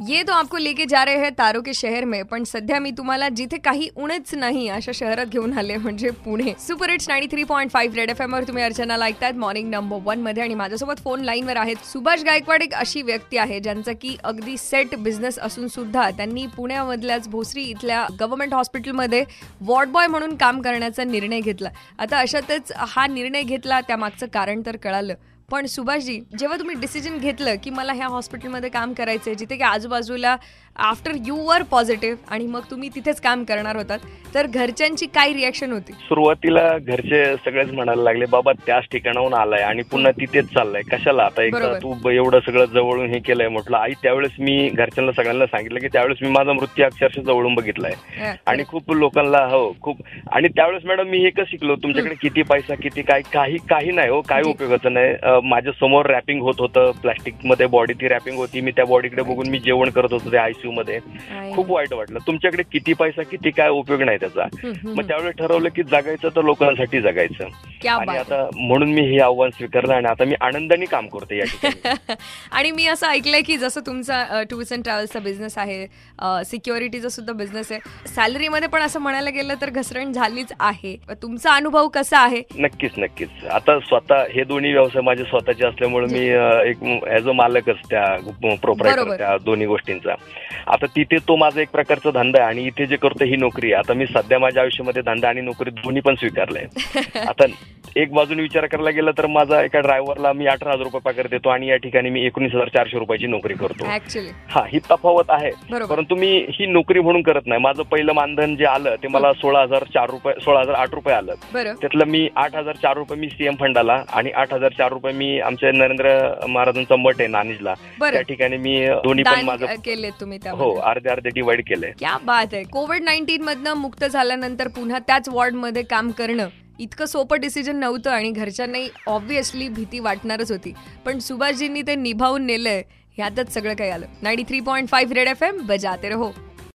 ये तो आपको लेके जा रहे हैं तारो के शहर में पण सध्या मी तुम्हाला जिथे काही उणच नाही अशा शहरात घेऊन आले म्हणजे Pune. Super it's ninety three point five red F एमवर तुम्ही अर्चनाला ऐकतायत मॉर्निंग नंबर वनमध्ये आणि माझ्यासोबत फोन लाईनवर आहेत सुभाष गायकवाड एक अशी व्यक्ती आहे ज्यांचा की अगदी सेट बिझनेस असून सुद्धा त्यांनी पुण्यामधल्याच भोसरी इथल्या गव्हर्नमेंट हॉस्पिटलमध्ये वॉर्ड बॉय म्हणून काम करण्याचा निर्णय घेतला. आता अशातच हा निर्णय घेतला त्यामागचं कारण तर कळालं. पण सुभाषजी जेव्हा तुम्ही डिसिजन घेतलं की मला ह्या हॉस्पिटलमध्ये काम करायचंय जिथे की आजूबाजूला आफ्टर यू वर पॉझिटिव्ह आणि मग तुम्ही तिथेच काम करणार होतात तर घरच्यांची काय रिॲक्शन होती? सुरुवातीला घरचे सगळेच म्हणायला लागले बाबा त्याच ठिकाणाहून आलाय आणि पुन्हा तिथेच चाललाय कशाला आता बरोबर. तू एवढं सगळं जवळून हे केलंय म्हटलं. आई त्यावेळेस मी घरच्यांना सगळ्यांना सांगितलं की त्यावेळेस मी माझा मृत्यू अक्षरशः जवळून बघितलाय. आणि खूप लोकांना हो खूप. आणि त्यावेळेस मॅडम मी हे कसं शिकलो तुमच्याकडे किती पैसा किती काय काही काही नाही हो काही. उपयोगाचं नाही. माझ्यासमोर रॅपिंग होत होतं. प्लास्टिकमध्ये बॉडी ती रॅपिंग होती. मी त्या बॉडीकडे बघून मी जेवण करत होतो त्या आयसीयू मध्ये. खूप वाईट वाटलं. तुमच्याकडे किती पैसा किती काय उपयोग नाही त्याचा. मग त्यावेळेस ठरवलं की जगायचं तर लोकांसाठी जगायचं. आणि. आता म्हणून मी हे आव्हान स्वीकारलं आणि आता मी आनंदाने काम करतो या ठिकाणी. आणि मी असं ऐकलंय की जसं तुमचा टूर्स अँड ट्रॅव्हल्सचा बिझनेस आहे सिक्युरिटीचा सुद्धा बिझनेस आहे. सॅलरीमध्ये पण असं म्हणायला गेलं तर घसरण झालीच आहे. तुमचा अनुभव कसा आहे? नक्कीच नक्कीच. आता स्वतः हे दोन्ही व्यवसाय माझे स्वतःचे असल्यामुळे मी एक ऍज अ मालकच त्या प्रोपरायटर. त्या दोन्ही गोष्टींचा. आता तिथे तो माझा एक प्रकारचा धंदा आहे आणि इथे जे करतो ही नोकरी. आता मी सध्या माझ्या आयुष्यामध्ये धंदा आणि नोकरी दोन्ही पण स्वीकारलंय. आता एक बाजूने विचार करायला गेलं तर माझा एका ड्रायव्हरला मी अठरा हजार रुपये पगार देतो आणि या ठिकाणी मी एकोणीस हजार चारशे रुपयाची नोकरी करतो. ऍक्च्युली हा ही तफावत आहे. परंतु मी ही नोकरी म्हणून करत नाही. माझं पहिलं मानधन जे आलं ते मला सोळा हजार चार रुपये सोळा हजार आठ रुपये आलं. त्यातलं मी आठ हजार चार रुपये मी सीएम फंडाला आणि आठ हजार चार रुपये मी आमच्या नरेंद्र महाराजांचा मठ आहे नानिजला. त्या ठिकाणी मी दोन्ही पण माझं केले तुम्ही हो अर्धे अर्धे डिवाइड क्या बात आहे. कोविड नाईन्टीन मधनं मुक्त झाल्यानंतर पुन्हा त्याच वॉर्डमध्ये काम करणं इतकं सोपं डिसिजन नव्हतं आणि घरच्यांनाही ऑब्व्हियसली भीती वाटणारच होती. पण सुभाषजींनी ते निभावून नेलंय. ह्यातच सगळं काही आलं. Ninety three point five red F M बजाते रहो.